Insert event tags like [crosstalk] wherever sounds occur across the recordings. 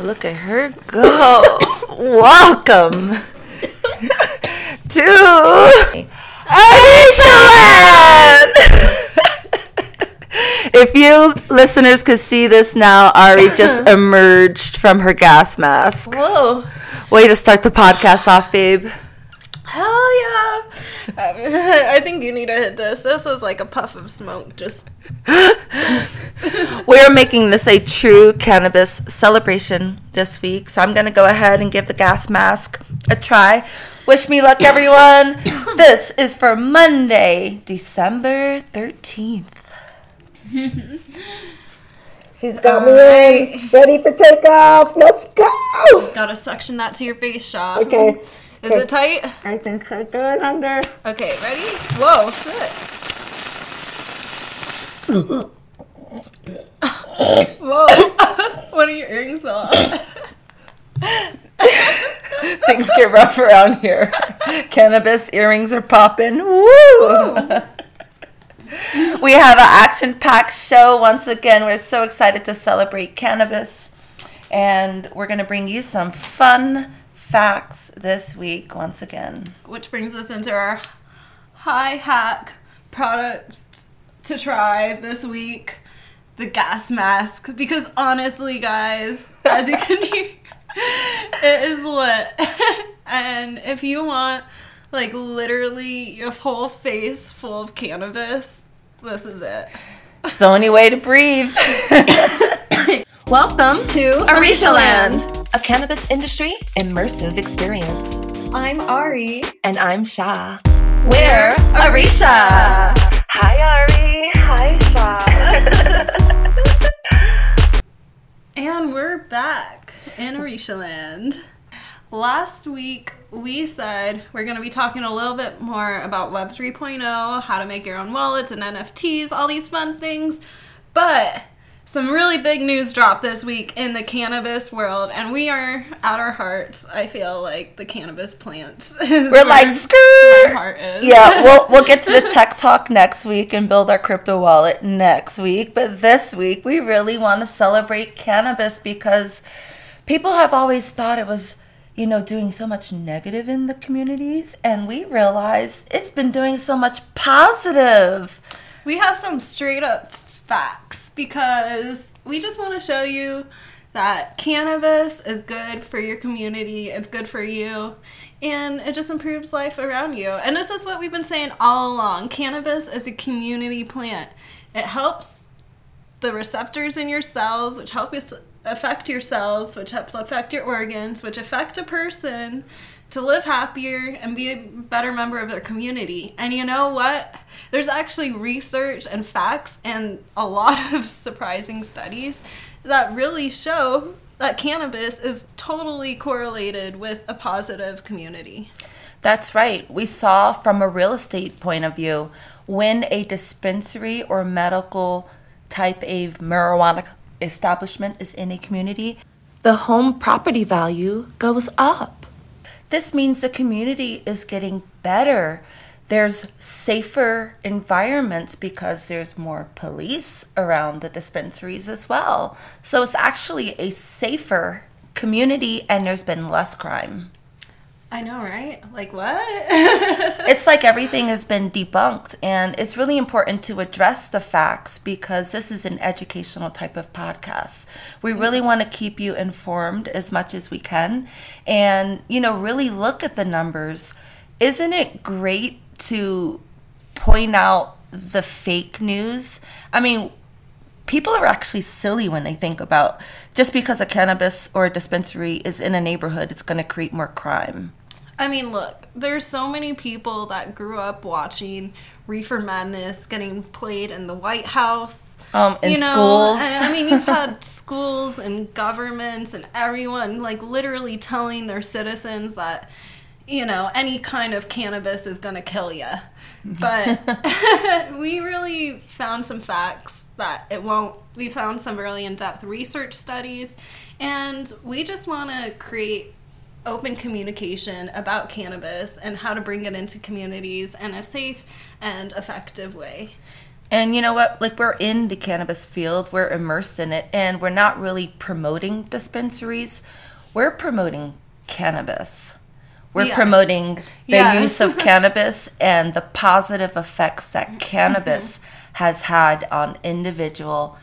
Look at her go. [coughs] Welcome to Aishaland. [laughs] if you listeners could see this now, Ari just [laughs] emerged from her gas mask. Whoa. Way to start the podcast off, babe. Hell yeah. I think you need to hit this. This was like a puff of smoke. Just. we are making this a true cannabis celebration this week. So I'm going to go ahead and give the gas mask a try. Wish me luck, everyone. [coughs] this is for Monday, December 13th. She's got me right. ready for takeoff. Let's go. Gotta suction that to your face, Sha. Okay. Is it tight? I think I got under. Okay, ready? Whoa, shit. Whoa. [laughs] what are your earrings on? [laughs] Things get rough around here. Cannabis earrings are popping. Woo! we have an action packed show once again. We're so excited to celebrate cannabis. And we're going to bring you some fun facts this week once again. Which brings us into our high hack product to try this week the gas mask. Because honestly, guys, as you can hear, [laughs] it is lit. [laughs] and if you want, like, literally your whole face full of cannabis, this is it. It's the only way to breathe. [laughs] [coughs] Welcome to Arisha Land a cannabis industry immersive experience. I'm Ari. And I'm Sha. We're Arisha. Hi, Ari. Hi, Sha. [laughs] and we're back in Arisha Land. Last week, we said we're going to be talking a little bit more about Web 3.0, how to make your own wallets and NFTs, all these fun things. But some really big news dropped this week in the cannabis world, and we are at our hearts. I feel like the cannabis plants. [laughs] We're like skirt. heart is. Yeah, [laughs] we'll we'll get to the tech talk next week and build our crypto wallet next week. But this week, we really want to celebrate cannabis because people have always thought it was you know, doing so much negative in the communities, and we realize it's been doing so much positive. We have some straight up facts because we just want to show you that cannabis is good for your community, it's good for you, and it just improves life around you. And this is what we've been saying all along cannabis is a community plant, it helps the receptors in your cells, which help you affect your cells, which helps affect your organs, which affect a person to live happier and be a better member of their community. And you know what? There's actually research and facts and a lot [laughs] of surprising studies that really show that cannabis is totally correlated with a positive community. That's right. We saw from a real estate point of view when a dispensary or medical type of marijuana establishment is in a community, the home property value goes up. This means the community is getting better. There's safer environments because there's more police around the dispensaries as well. So it's actually a safer community and there's been less crime. I know, right? Like what? [laughs] it's like everything has been debunked, and it's really important to address the facts because this is an educational type of podcast. We really mm-hmm. want to keep you informed as much as we can, and you know, really look at the numbers. Isn't it great to point out the fake news? I mean, people are actually silly when they think about just because a cannabis or a dispensary is in a neighborhood, it's going to create more crime. I mean, look, there's so many people that grew up watching Reefer Madness getting played in the White House. Um, in you know, schools. I mean, you've [laughs] had schools and governments and everyone like literally telling their citizens that, you know, any kind of cannabis is going to kill you. But [laughs] [laughs] we really found some facts that it won't. We found some really in depth research studies, and we just want to create open communication about cannabis and how to bring it into communities in a safe and effective way. And you know what? Like we're in the cannabis field, we're immersed in it, and we're not really promoting dispensaries. We're promoting cannabis. We're Yes. promoting the Yes. use of [laughs] cannabis and the positive effects that cannabis Mm-hmm. has had on individual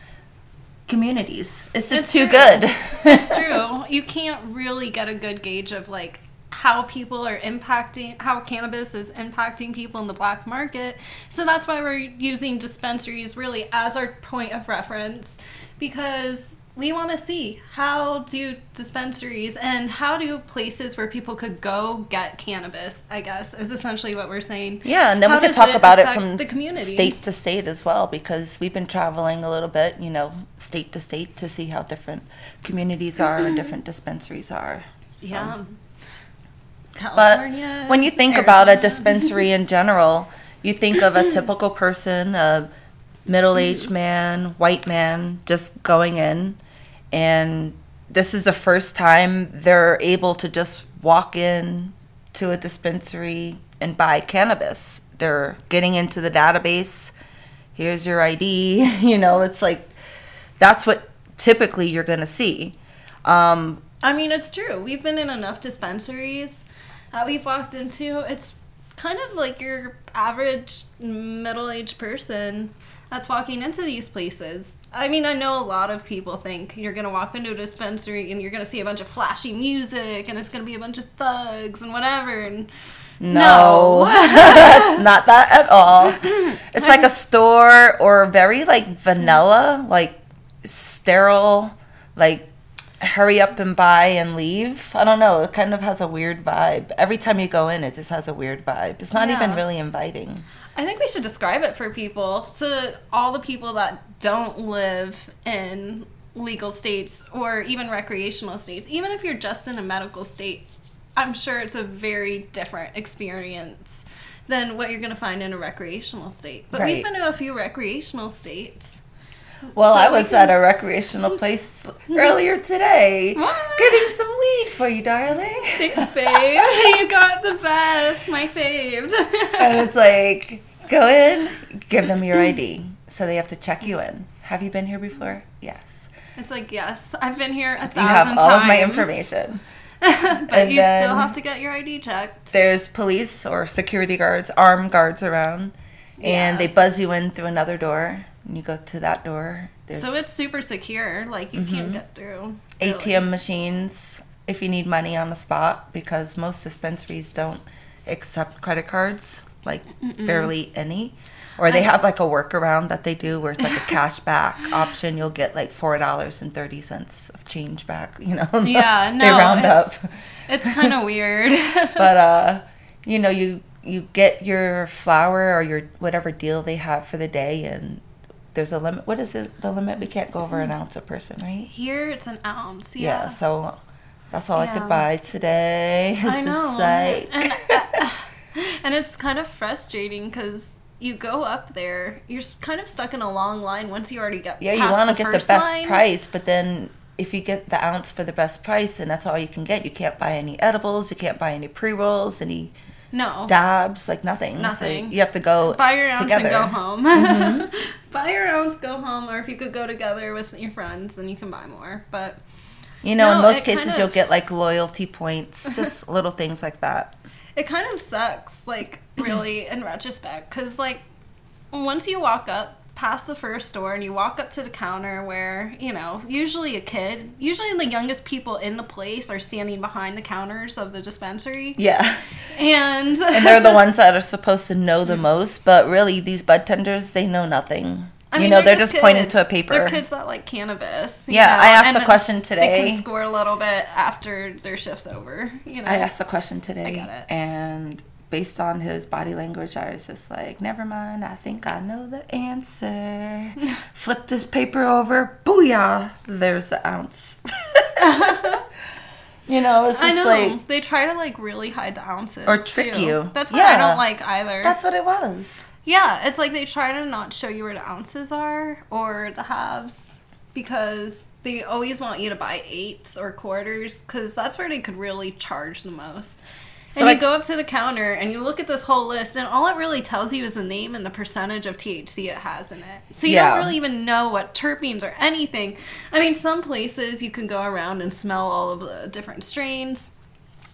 communities. It's just It's too true. good. It's true. [laughs] You can't really get a good gauge of like how people are impacting how cannabis is impacting people in the black market. So that's why we're using dispensaries really as our point of reference because we want to see how do dispensaries and how do places where people could go get cannabis, I guess, is essentially what we're saying. Yeah, and then How we could talk about it from the community. state to state as well, because we've been traveling a little bit, you know, state to state to see how different communities are and different [clears throat] dispensaries are. So- Yeah. But when you think about a dispensary in [laughs] general, you think of a typical person, a middle aged man, white man, just going in. And this is the first time they're able to just walk in to a dispensary and buy cannabis. They're getting into the database. Here's your ID. [laughs] You know, it's like that's what typically you're going to see. Um, I mean, it's true. We've been in enough dispensaries that we've walked into. It's kind of like your average middle aged person that's walking into these places. I mean, I know a lot of people think you're going to walk into a dispensary and you're going to see a bunch of flashy music and it's going to be a bunch of thugs and whatever. And No, it's [laughs] not that at all. [laughs] It's like a store or very like vanilla, like sterile, like hurry up and buy and leave. I don't know. It kind of has a weird vibe. Every time you go in, it just has a weird vibe. It's not even really inviting. I think we should describe it for people. So, all the people that don't live in legal states or even recreational states, even if you're just in a medical state, I'm sure it's a very different experience than what you're going to find in a recreational state. But Right. we've been to a few recreational states. Well, So I was can- at a recreational place earlier today, What? getting some weed for you, darling. Thanks, babe. [laughs] you got the best. My fave. and it's like go in give them your id so they have to check you in have you been here before yes it's like, yes, I've been here a thousand you thousand have times. all of my information [laughs] but And you still have to get your ID checked. there's police or security guards armed guards around and Yeah. they buzz you in through another door and you go to that door there's So it's super secure. Like you Mm-hmm. can't get through. really. atm machines if you need money on the spot because most dispensaries don't accept credit cards like barely any or they have like a workaround that they do where it's like a cash back [laughs] option you'll get like four dollars and 30 cents of change back you know [laughs] Yeah, they no, round up it's- It's kind of weird. [laughs] but uh you know you you get your flour or your whatever deal they have for the day and there's a limit what is it the limit we can't go over an ounce a person right Here it's an ounce. yeah, Yeah. so that's all I could buy today. It's I know. like and, uh, [laughs] and it's kind of frustrating because you go up there, you're kind of stuck in a long line once you already get yeah, you want to get the best line. price, but then if you get the ounce for the best price and that's all you can get, you can't buy any edibles, you can't buy any pre rolls, any No. dabs, like nothing. Nothing. So you have to go Buy your ounce together. and Mm-hmm. go home. [laughs] buy your ounce, go home, or if you could go together with your friends, then you can buy more. But You know, in most cases kind you'll get like loyalty points, just [laughs] little things like that. It kind of sucks like [clears throat] really in retrospect because like once you walk up past the first door and you walk up to the counter where you know usually a kid usually the youngest people in the place are standing behind the counters of the dispensary Yeah. and And they're the [laughs] ones that are supposed to know the mm. most, but really these bud tenders, they know nothing. I you mean, know, they're, just, pointing to a paper. They're kids that like cannabis. Yeah, know, I asked and a question today. They can score a little bit after their shift's over. You know, I asked a question today, and based on his body language, I was just like, "Never mind. I think I know the answer." [laughs] Flipped his paper over. Booyah! There's the ounce. [laughs] you know, it's I just know like they try to like really hide the ounces Or trick too. you. That's what I don't like either. that's what it was. Yeah, it's like they try to not show you where the ounces are or the halves because they always want you to buy eights or quarters because that's where they could really charge the most. So and I- you go up to the counter and you look at this whole list, and all it really tells you is the name and the percentage of THC it has in it. So you Yeah. don't really even know what terpenes or anything. I mean, some places you can go around and smell all of the different strains.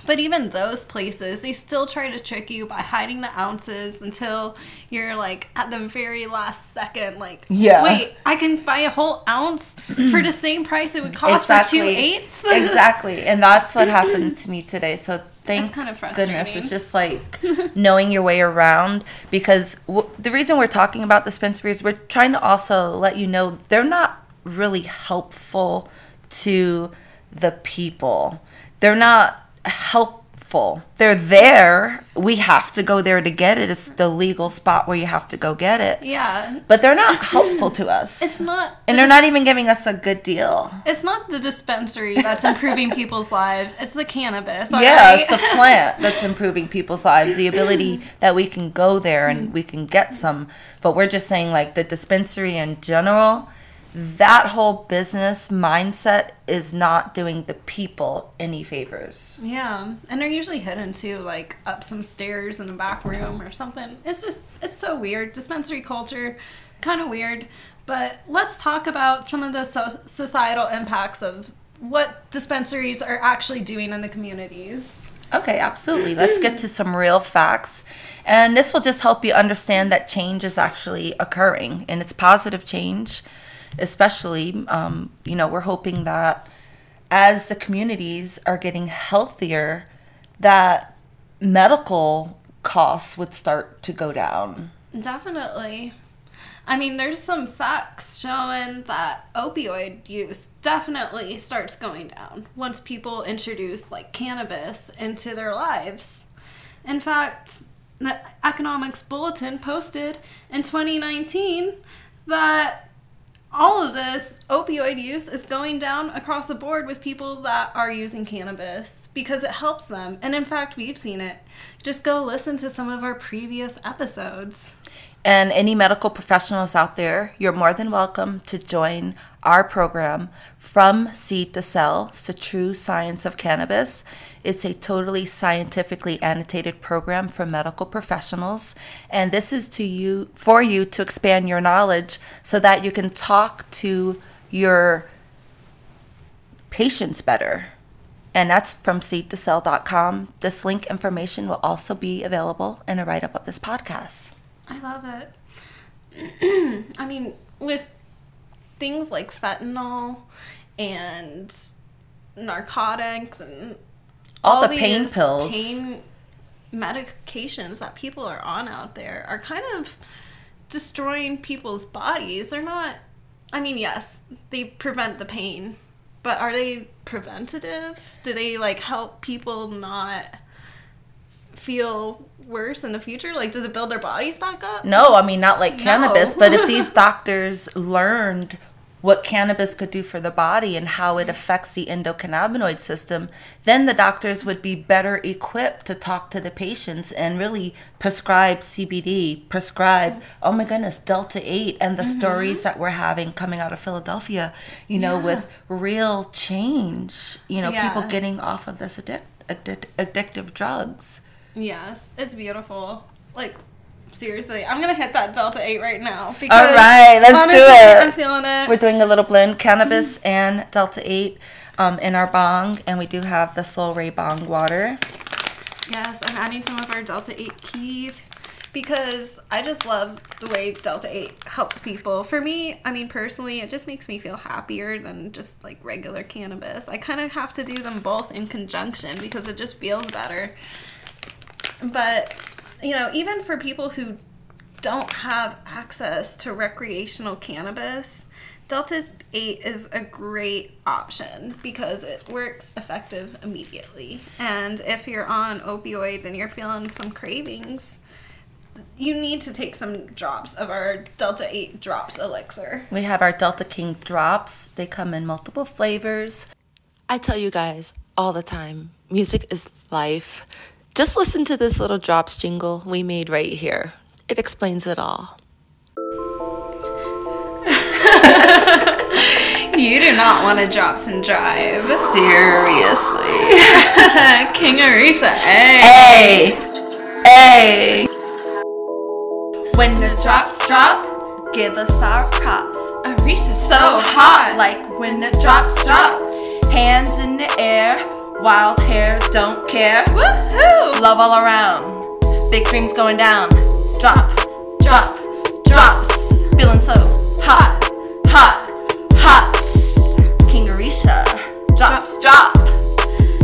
But even those places, they still try to trick you by hiding the ounces until you're like at the very last second, like, Yeah. wait, I can buy a whole ounce for the same price it would cost for two eighths. [laughs] exactly. And that's what happened to me today. So thank It's kind of goodness. It's just like knowing your way around because w- the reason we're talking about dispensaries, we're trying to also let you know they're not really helpful to the people. They're not helpful. They're there. We have to go there to get it. It's the legal spot where you have to go get it. yeah, But they're not helpful to [clears throat] us. it's not. and the they're dis- not even giving us a good deal. It's not the dispensary that's improving [laughs] people's lives. It's the cannabis. Yeah, alright? it's the plant that's [laughs] improving people's lives. The ability [clears throat] that we can go there and we can get some. But we're just saying, like, the dispensary in general, that whole business mindset is not doing the people any favors. Yeah, and they're usually hidden too, like up some stairs in a back room or something. It's just, it's so weird. Dispensary culture, kind of weird. But let's talk about some of the so- societal impacts of what dispensaries are actually doing in the communities. Okay, absolutely. Let's get to some real facts. And this will just help you understand that change is actually occurring and it's positive change, especially. Um, you know, we're hoping that as the communities are getting healthier, that medical costs would start to go down. Definitely. I mean, there's some facts showing that opioid use definitely starts going down once people introduce like cannabis into their lives. In fact, the Economics Bulletin posted in 2019 that all of this opioid use is going down across the board with people that are using cannabis because it helps them. And in fact, we've seen it. Just go listen to some of our previous episodes. And any medical professionals out there, you're more than welcome to join our program from seed to cell. It's the true science of cannabis. It's a totally scientifically annotated program for medical professionals, and this is to you for you to expand your knowledge so that you can talk to your patients better. And that's from seed2cell.com. This link information will also be available in a write up of this podcast. I love it. [clears throat] I mean, with things like fentanyl and narcotics and All the pain pills. pain medications that people are on out there are kind of destroying people's bodies. They're not. I mean, yes, they prevent the pain, but are they preventative? Do they like help people not feel worse in the future? Like, does it build their bodies back up? No, I mean not like cannabis, No. but if [laughs] these doctors learned what cannabis could do for the body and how it affects the endocannabinoid system, then the doctors would be better equipped to talk to the patients and really prescribe CBD, prescribe, oh my goodness, Delta 8 and the mm-hmm. stories that we're having coming out of Philadelphia, you know, Yeah. with real change, you know, people getting off of this addic- addic- addictive drugs. Yes, it's beautiful. Like, seriously, I'm gonna hit that Delta 8 right now. All right, let's do it. I'm feeling it. We're doing a little blend cannabis and Delta 8 um, in our bong, and we do have the Soul Ray Bong water. yes, I'm adding some of our Delta 8 Keef because I just love the way Delta 8 helps people. For me, I mean, personally, it just makes me feel happier than just like regular cannabis. I kind of have to do them both in conjunction because it just feels better. But, you know, even for people who don't have access to recreational cannabis, Delta 8 is a great option because it works effective immediately. And if you're on opioids and you're feeling some cravings, you need to take some drops of our Delta 8 drops elixir. We have our Delta King drops. They come in multiple flavors. I tell you guys all the time music is life. Just listen to this little drops jingle we made right here. It explains it all. [laughs] You do not want to drop some drive. Seriously. [laughs] King Arisha, hey. Eh? Hey! Hey! When the drops drop, give us our props. Arisha's so, So hot. hot, like when the drops drop. Hands in the air, wild hair, don't care. Woohoo! Love all around. Big dreams going down. Drop, drop, drops. Feeling so hot, hot, hot. King Arisha, drops, drop.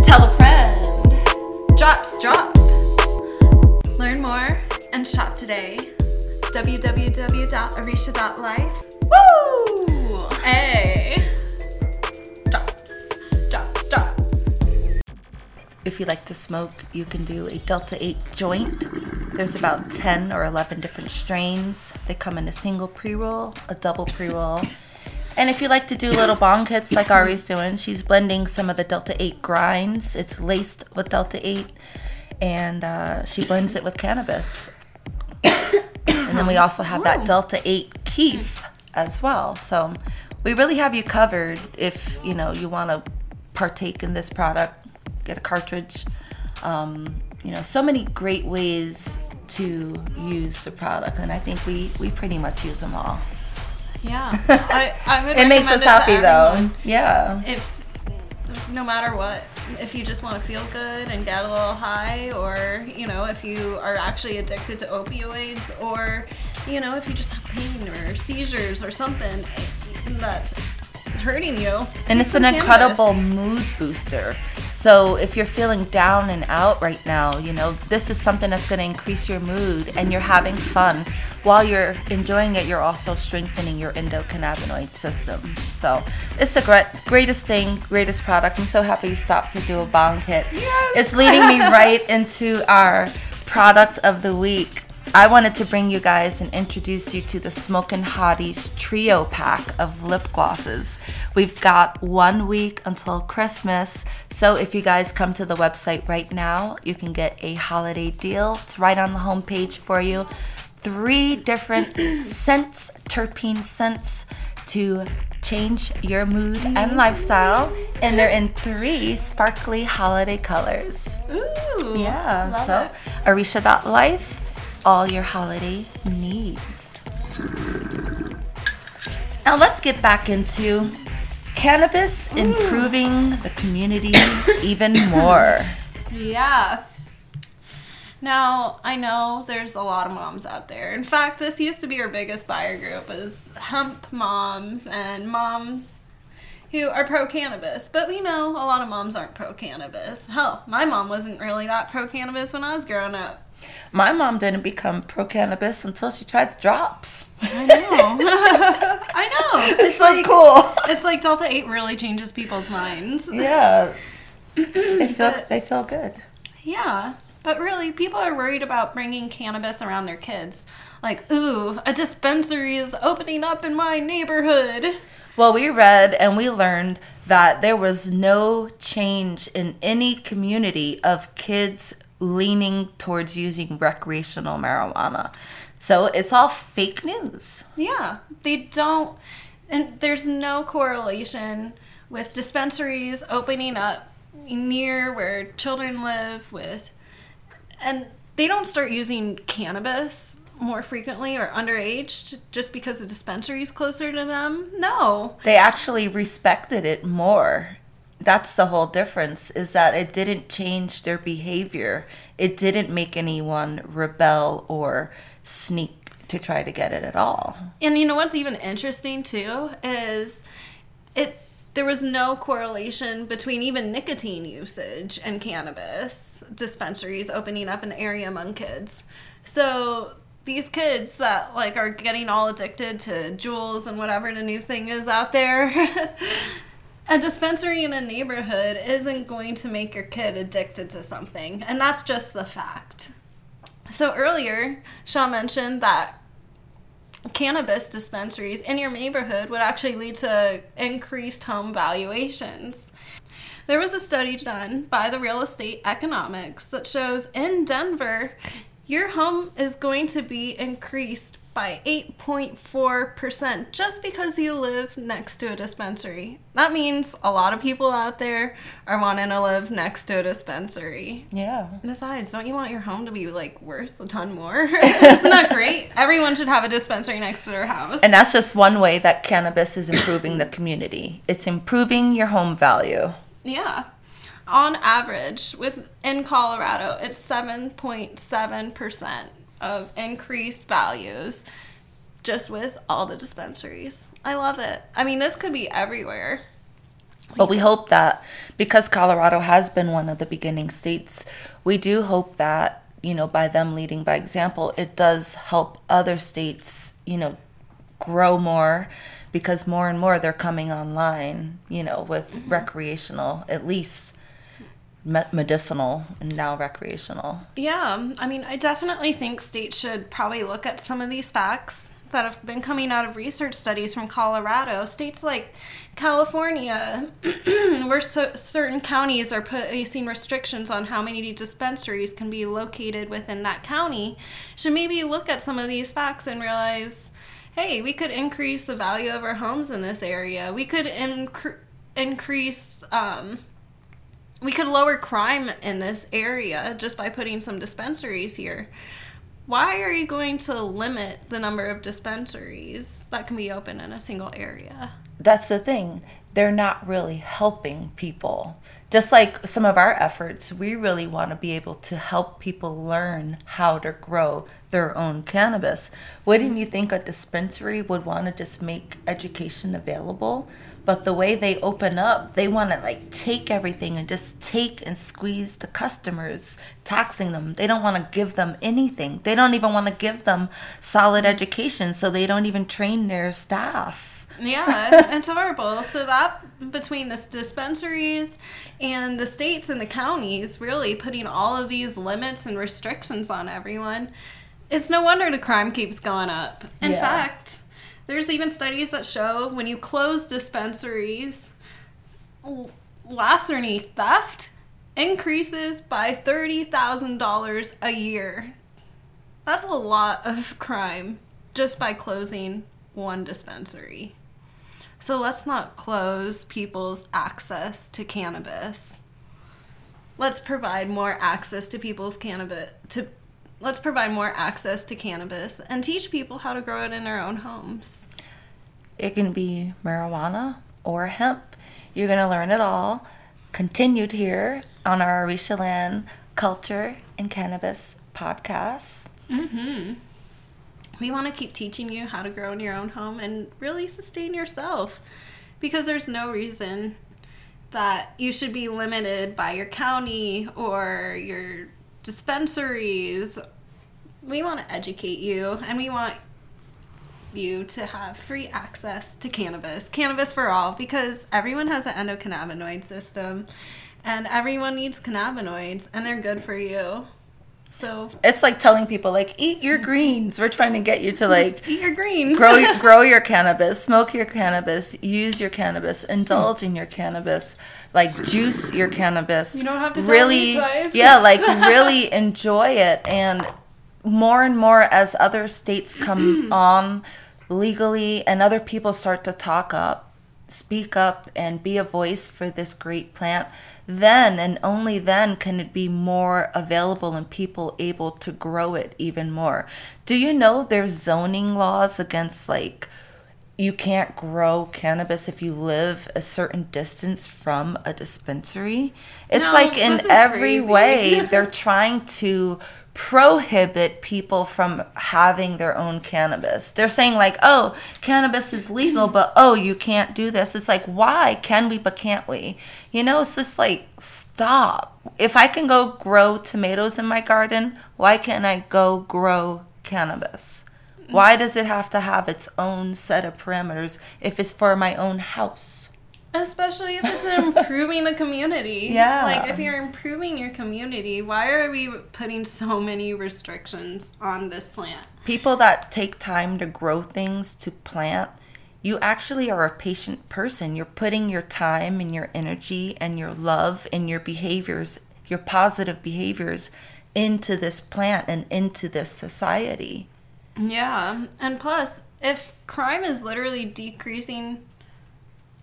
Tell a friend. Drops drop. Learn more and shop today. www.arisha.life. Woo! Hey. If you like to smoke, you can do a Delta 8 joint. There's about 10 or 11 different strains. They come in a single pre roll, a double pre roll. And if you like to do little bong hits like Ari's doing, she's blending some of the Delta 8 grinds. It's laced with Delta 8, and uh, she blends it with cannabis. and then we also have that Delta 8 Keef as well. So we really have you covered if you know you want to partake in this product, get a cartridge. Um, you know, so many great ways to use the product, and I think we we pretty much use them all. Yeah. [laughs] I, I would It makes us recommend happy though. everyone. Yeah. If no matter what, if you just want to feel good and get a little high, or you know, if you are actually addicted to opioids, or you know, if you just have pain or seizures or something that's hurting you, And it's an cannabis. incredible mood booster. So if you're feeling down and out right now, you know, this is something that's going to increase your mood and you're having fun. While you're enjoying it, you're also strengthening your endocannabinoid system. So it's the great, greatest thing, greatest product. I'm so happy you stopped to do a bong hit. Yes. It's leading me [laughs] right into our product of the week. I wanted to bring you guys and introduce you to the Smokin' Hotties trio pack of lip glosses. We've got one week until Christmas, so if you guys come to the website right now, you can get a holiday deal. It's right on the homepage for you. Three different [clears throat] scents, terpene scents to change your mood and lifestyle, and they're in three sparkly holiday colors. Ooh, Yeah, so it. Arisha.life, all your holiday needs. Now let's get back into cannabis improving the community even more. [coughs] Yeah. Now, I know there's a lot of moms out there. In fact, this used to be our biggest buyer group is hemp moms and moms who are pro cannabis. But we know a lot of moms aren't pro cannabis. Hell, my mom wasn't really that pro cannabis when I was growing up. My mom didn't become pro cannabis until she tried the drops. I know. [laughs] I know. It's so cool. It's like Delta 8 really changes people's minds. Yeah. [clears throat] They feel But- they feel good. Yeah, but really, people are worried about bringing cannabis around their kids. Like, ooh, a dispensary is opening up in my neighborhood. Well, we read and we learned that there was no change in any community of kids leaning towards using recreational marijuana. So it's all fake news. Yeah, they don't, and there's no correlation with dispensaries opening up near where children live with, and they don't start using cannabis more frequently or underage just because the dispensary is closer to them. No, They actually respected it more. That's the whole difference is that it didn't change their behavior. It didn't make anyone rebel or sneak to try to get it at all. And you know what's even interesting too is it there was no correlation between even nicotine usage and cannabis dispensaries opening up the area among kids. So these kids that like are getting all addicted to Juuls and whatever the new thing is out there. [laughs] a dispensary in a neighborhood isn't going to make your kid addicted to something, and that's just the fact. So earlier, Sha mentioned that cannabis dispensaries in your neighborhood would actually lead to increased home valuations. There was a study done by the Real Estate Economics that shows in Denver, your home is going to be increased by 8.4% just because you live next to a dispensary. That means a lot of people out there are wanting to live next to a dispensary. Yeah. Besides, don't you want your home to be like worth a ton more? [laughs] Isn't that great? Everyone should have a dispensary next to their house. And that's just one way that cannabis is improving the community. It's improving your home value. Yeah. On average, with in Colorado, it's 7.7% of increased values just with all the dispensaries. I love it. I mean, this could be everywhere. But we hope that because Colorado has been one of the beginning states, we do hope that, you know, by them leading by example, it does help other states, you know, grow more because more and more they're coming online, you know, with mm-hmm. recreational, at least me- medicinal and now recreational. Yeah, I mean, I definitely think states should probably look at some of these facts that have been coming out of research studies from Colorado. States like California, [clears throat] where so, certain counties are placing restrictions on how many dispensaries can be located within that county, should maybe look at some of these facts and realize hey, we could increase the value of our homes in this area. We could incre- increase. Um, we could lower crime in this area just by putting some dispensaries here. Why are you going to limit the number of dispensaries that can be open in a single area? That's the thing. They're not really helping people. Just like some of our efforts, we really want to be able to help people learn how to grow their own cannabis. Wouldn't you think a dispensary would want to just make education available? But the way they open up, they want to like take everything and just take and squeeze the customers, taxing them. They don't want to give them anything. They don't even want to give them solid mm-hmm. education, so they don't even train their staff. Yeah, [laughs] it's horrible. So that between the dispensaries and the states and the counties really putting all of these limits and restrictions on everyone, it's no wonder the crime keeps going up. In Yeah. fact, there's even studies that show when you close dispensaries, larceny theft increases by $30,000 a year. That's a lot of [laughs] crime just by closing one dispensary. So let's not close people's access to cannabis. Let's provide more access to people's cannabis to let's provide more access to cannabis and teach people how to grow it in their own homes. It can be marijuana or hemp. You're going to learn it all. Continued here on our Arisha Land Culture and Cannabis podcast. Mm-hmm. We want to keep teaching you how to grow in your own home and really sustain yourself because there's no reason that you should be limited by your county or your dispensaries. We want to educate you and we want you to have free access to cannabis. Cannabis for all because everyone has an endocannabinoid system and everyone needs cannabinoids and they're good for you. So It's like telling people like eat your greens. We're trying to get you to like eat your greens. grow [laughs] your, grow your cannabis, smoke your cannabis, use your cannabis, indulge in your cannabis, like juice your cannabis. You don't have to really, yeah, [laughs] like really enjoy it. And more and more as other states come [clears throat] on legally and other people start to talk up, speak up, and be a voice for this great plant, then and only then can it be more available and people able to grow it even more. Do you know there's zoning laws against like you can't grow cannabis if you live a certain distance from a dispensary? It's No, like in every crazy. way [laughs] they're trying to prohibit people from having their own cannabis. They're saying like, "Oh, cannabis is legal, but oh, you can't do this." It's like, "Why can we but can't we?" You know, it's just like, "Stop. If I can go grow tomatoes in my garden, why can't I go grow cannabis?" Why does it have to have its own set of parameters if it's for my own house? Especially if it's improving the community. [laughs] Yeah. Like if you're improving your community, why are we putting so many restrictions on this plant? people that take time to grow things to plant you actually are a patient person you're putting your time and your energy and your love and your behaviors your positive behaviors into this plant and into this society Yeah, and plus, if crime is literally decreasing,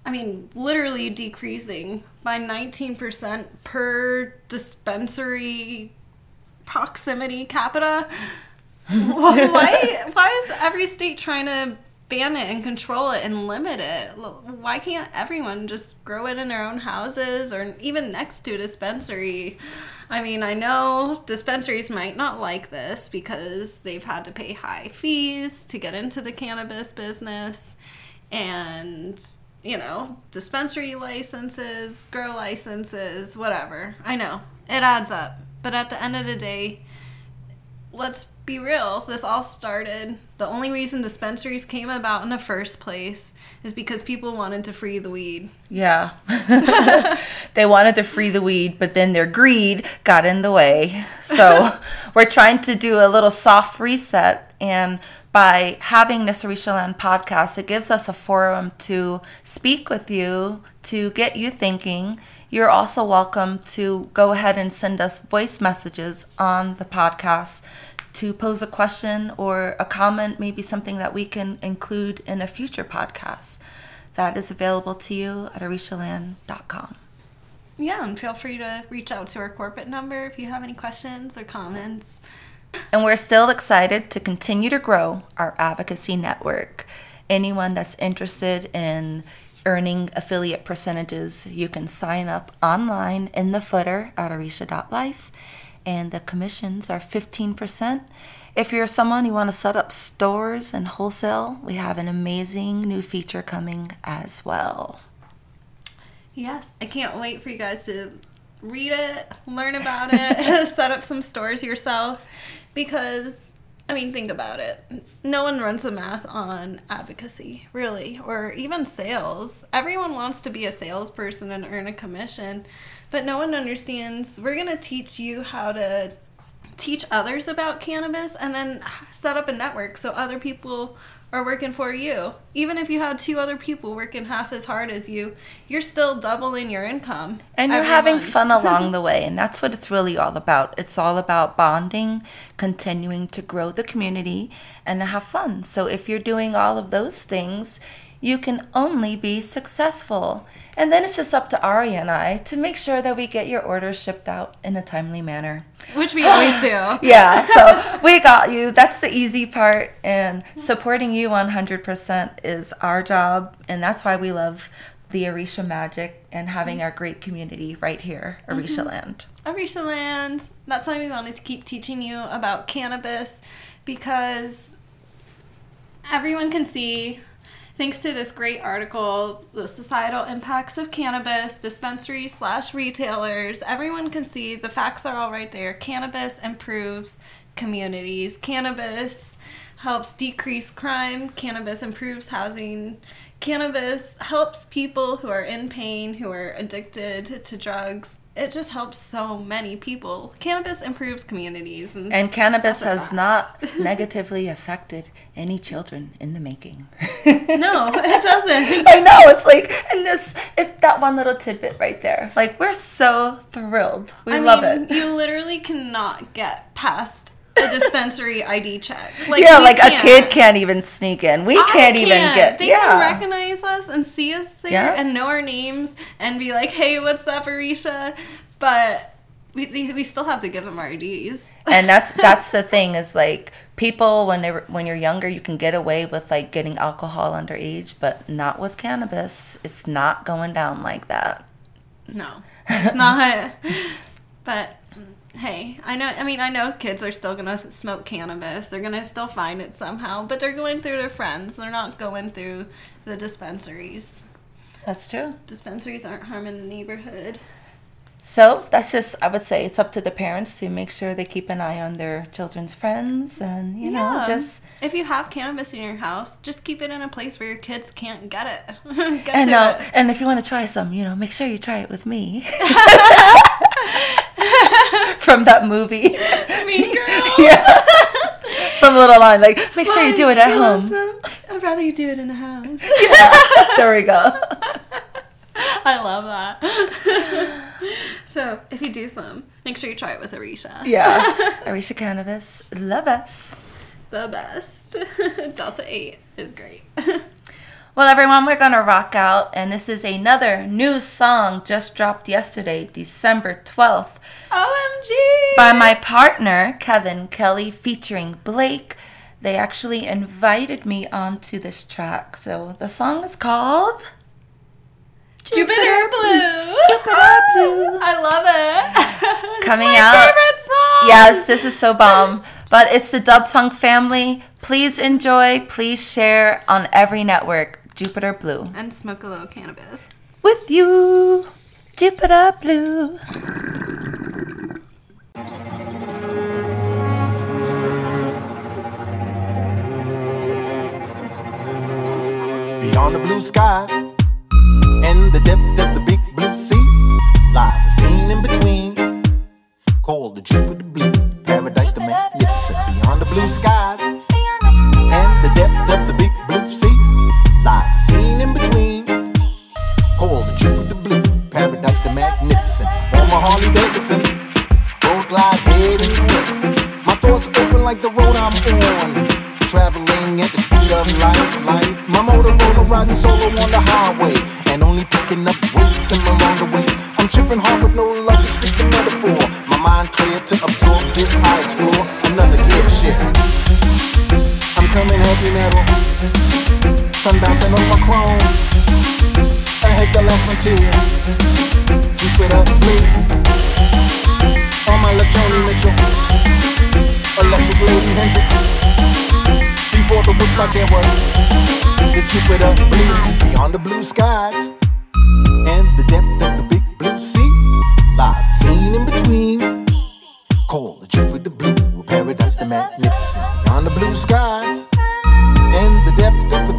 I mean, literally decreasing by 19% per dispensary proximity capita, [laughs] why, why is every state trying to ban it and control it and limit it? Why can't everyone just grow it in their own houses or even next to a dispensary? I mean, I know dispensaries might not like this because they've had to pay high fees to get into the cannabis business and, you know, dispensary licenses, grow licenses, whatever. I know. It adds up. But at the end of the day, let's be real. This all started. The only reason dispensaries came about in the first place is because people wanted to free the weed. Yeah. [laughs] they wanted to free the weed, but then their greed got in the way. So [laughs] we're trying to do a little soft reset. And by having this Arisha Land podcast, it gives us a forum to speak with you, to get you thinking. You're also welcome to go ahead and send us voice messages on the podcast to pose a question or a comment, maybe something that we can include in a future podcast. That is available to you at arishaland.com. Yeah, and feel free to reach out to our corporate number if you have any questions or comments. And we're still excited to continue to grow our advocacy network. Anyone that's interested in earning affiliate percentages, you can sign up online in the footer at arisha.life, and the commissions are 15%. If you're someone you want to set up stores and wholesale, we have an amazing new feature coming as well. Yes, I can't wait for you guys to read it, learn about it, [laughs] set up some stores yourself because I mean, think about it. No one runs the math on advocacy, really, or even sales. Everyone wants to be a salesperson and earn a commission, but no one understands. We're going to teach you how to teach others about cannabis and then set up a network so other people are working for you. Even if you had two other people working half as hard as you, you're still doubling your income. And you're having month. fun along [laughs] the way. And that's what it's really all about. It's all about bonding, continuing to grow the community, and to have fun. So if you're doing all of those things, you can only be successful. And then it's just up to Ari and I to make sure that we get your orders shipped out in a timely manner. Which we always [gasps] do. Yeah, [laughs] so we got you. That's the easy part. And supporting you 100% is our job. And that's why we love the Arisha Magic and having our great community right here, mm-hmm. Arisha Land. Arisha Land. That's why we wanted to keep teaching you about cannabis because everyone can see, thanks to this great article, the societal impacts of cannabis, dispensaries slash retailers, everyone can see the facts are all right there. Cannabis improves communities. Cannabis helps decrease crime. Cannabis improves housing. Cannabis helps people who are in pain, who are addicted to drugs. It just helps so many people. Cannabis improves communities. And, And cannabis has not [laughs] negatively affected any children in the making. [laughs] no, it doesn't. [laughs] I know it's like, and this, it's that one little tidbit right there. Like we're so thrilled. We I love mean, it. you literally cannot get past a dispensary ID check. Like, yeah, like a can't. kid can't even sneak in. We I can't, even get. They yeah. can recognize us and see us there Yeah. and know our names and be like, "Hey, what's up, Arisha?" But we, we still have to give them our IDs. and that's [laughs] that's the thing is like people when they when you're younger you can get away with like getting alcohol underage but not with cannabis it's not going down like that No, it's not. [laughs] but hey, I know. I mean, I know kids are still gonna smoke cannabis. They're gonna still find it somehow, but they're going through their friends. They're not going through the dispensaries. that's true Dispensaries aren't harming the neighborhood. so that's just i would say it's up to the parents to make sure they keep an eye on their children's friends and you know just if you have cannabis in your house, just keep it in a place where your kids can't get it. [laughs] get and uh, it. and if you want to try some you know make sure you try it with me [laughs] [laughs] from that movie [laughs] Mean girl. [laughs] yeah [laughs] some little line like make sure you do it at home some? I'd rather you do it in the house. there we go I love that. so, if you do some, make sure you try it with Arisha. Yeah. Arisha Cannabis, love us. the best. Delta 8 is great. Well, everyone, we're going to rock out, and this is another new song just dropped yesterday, December 12th, OMG! by my partner, Kevin Kelly, featuring Blake. They actually invited me onto this track. So the song is called Jupiter Blue. Jupiter [laughs] Blue. I love it. [laughs] Coming my out. favorite song. Yes, this is so bomb. But it's the Dub Funk family. Please enjoy. Please share on every network. Jupiter Blue. And smoke a little cannabis. With you, Jupiter Blue. Beyond the blue skies and the depth of the big blue sea lies a scene in between called the Jupiter Blue, paradise the magnificent. Beyond the blue skies and the depth of the big blue sea lies a scene in between called the Jupiter Blue, paradise the magnificent. On my Harley Davidson, road glide head in the. My thoughts open like the road I'm on. Traveling at the speed of life, life. My Motorola riding solo on the highway. And only picking up wisdom along the way. I'm tripping hard with no luggage, just a metaphor. My mind clear to absorb this, I explore another gear shift. I'm coming heavy metal. Sun bouncing off my chrome. Ahead the last frontier. Jupiter blue. On my left, Joni Mitchell. Electric Lady Hendrix. Before the Woodstock there was the Jupiter blue. Beyond the blue skies and the depth of the big blue sea lies a scene in between called the Jupiter blue, paradise the magnificent. Beyond the blue skies and the depth of the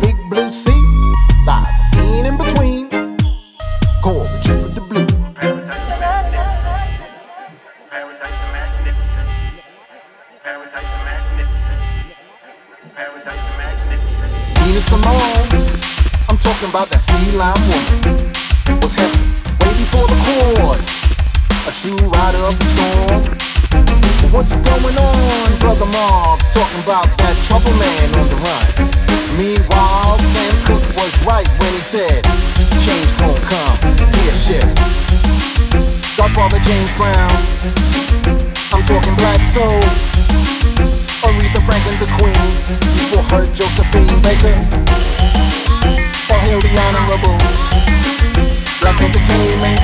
That sea lime woman. Was heavy waiting for the chords. A true rider of the storm. What's going on, brother Mob? Talking about that trouble man on the run. Meanwhile, Sam Cooke was right when he said, change gon' come, here shift. Godfather James Brown, I'm talking black soul. Aretha Franklin, the queen, before her Josephine Baker are holy honorable. Black entertainment.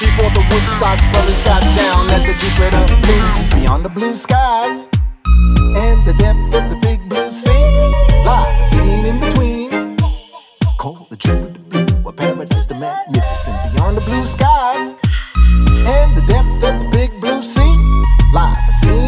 Before the Woodstock brothers got down at the Jupiter Blue. Beyond the blue skies and the depth of the big blue sea lies a scene in between. Call the Jupiter Blue, a paradise, the magnificent. Beyond the blue skies and the depth of the big blue sea lies a scene.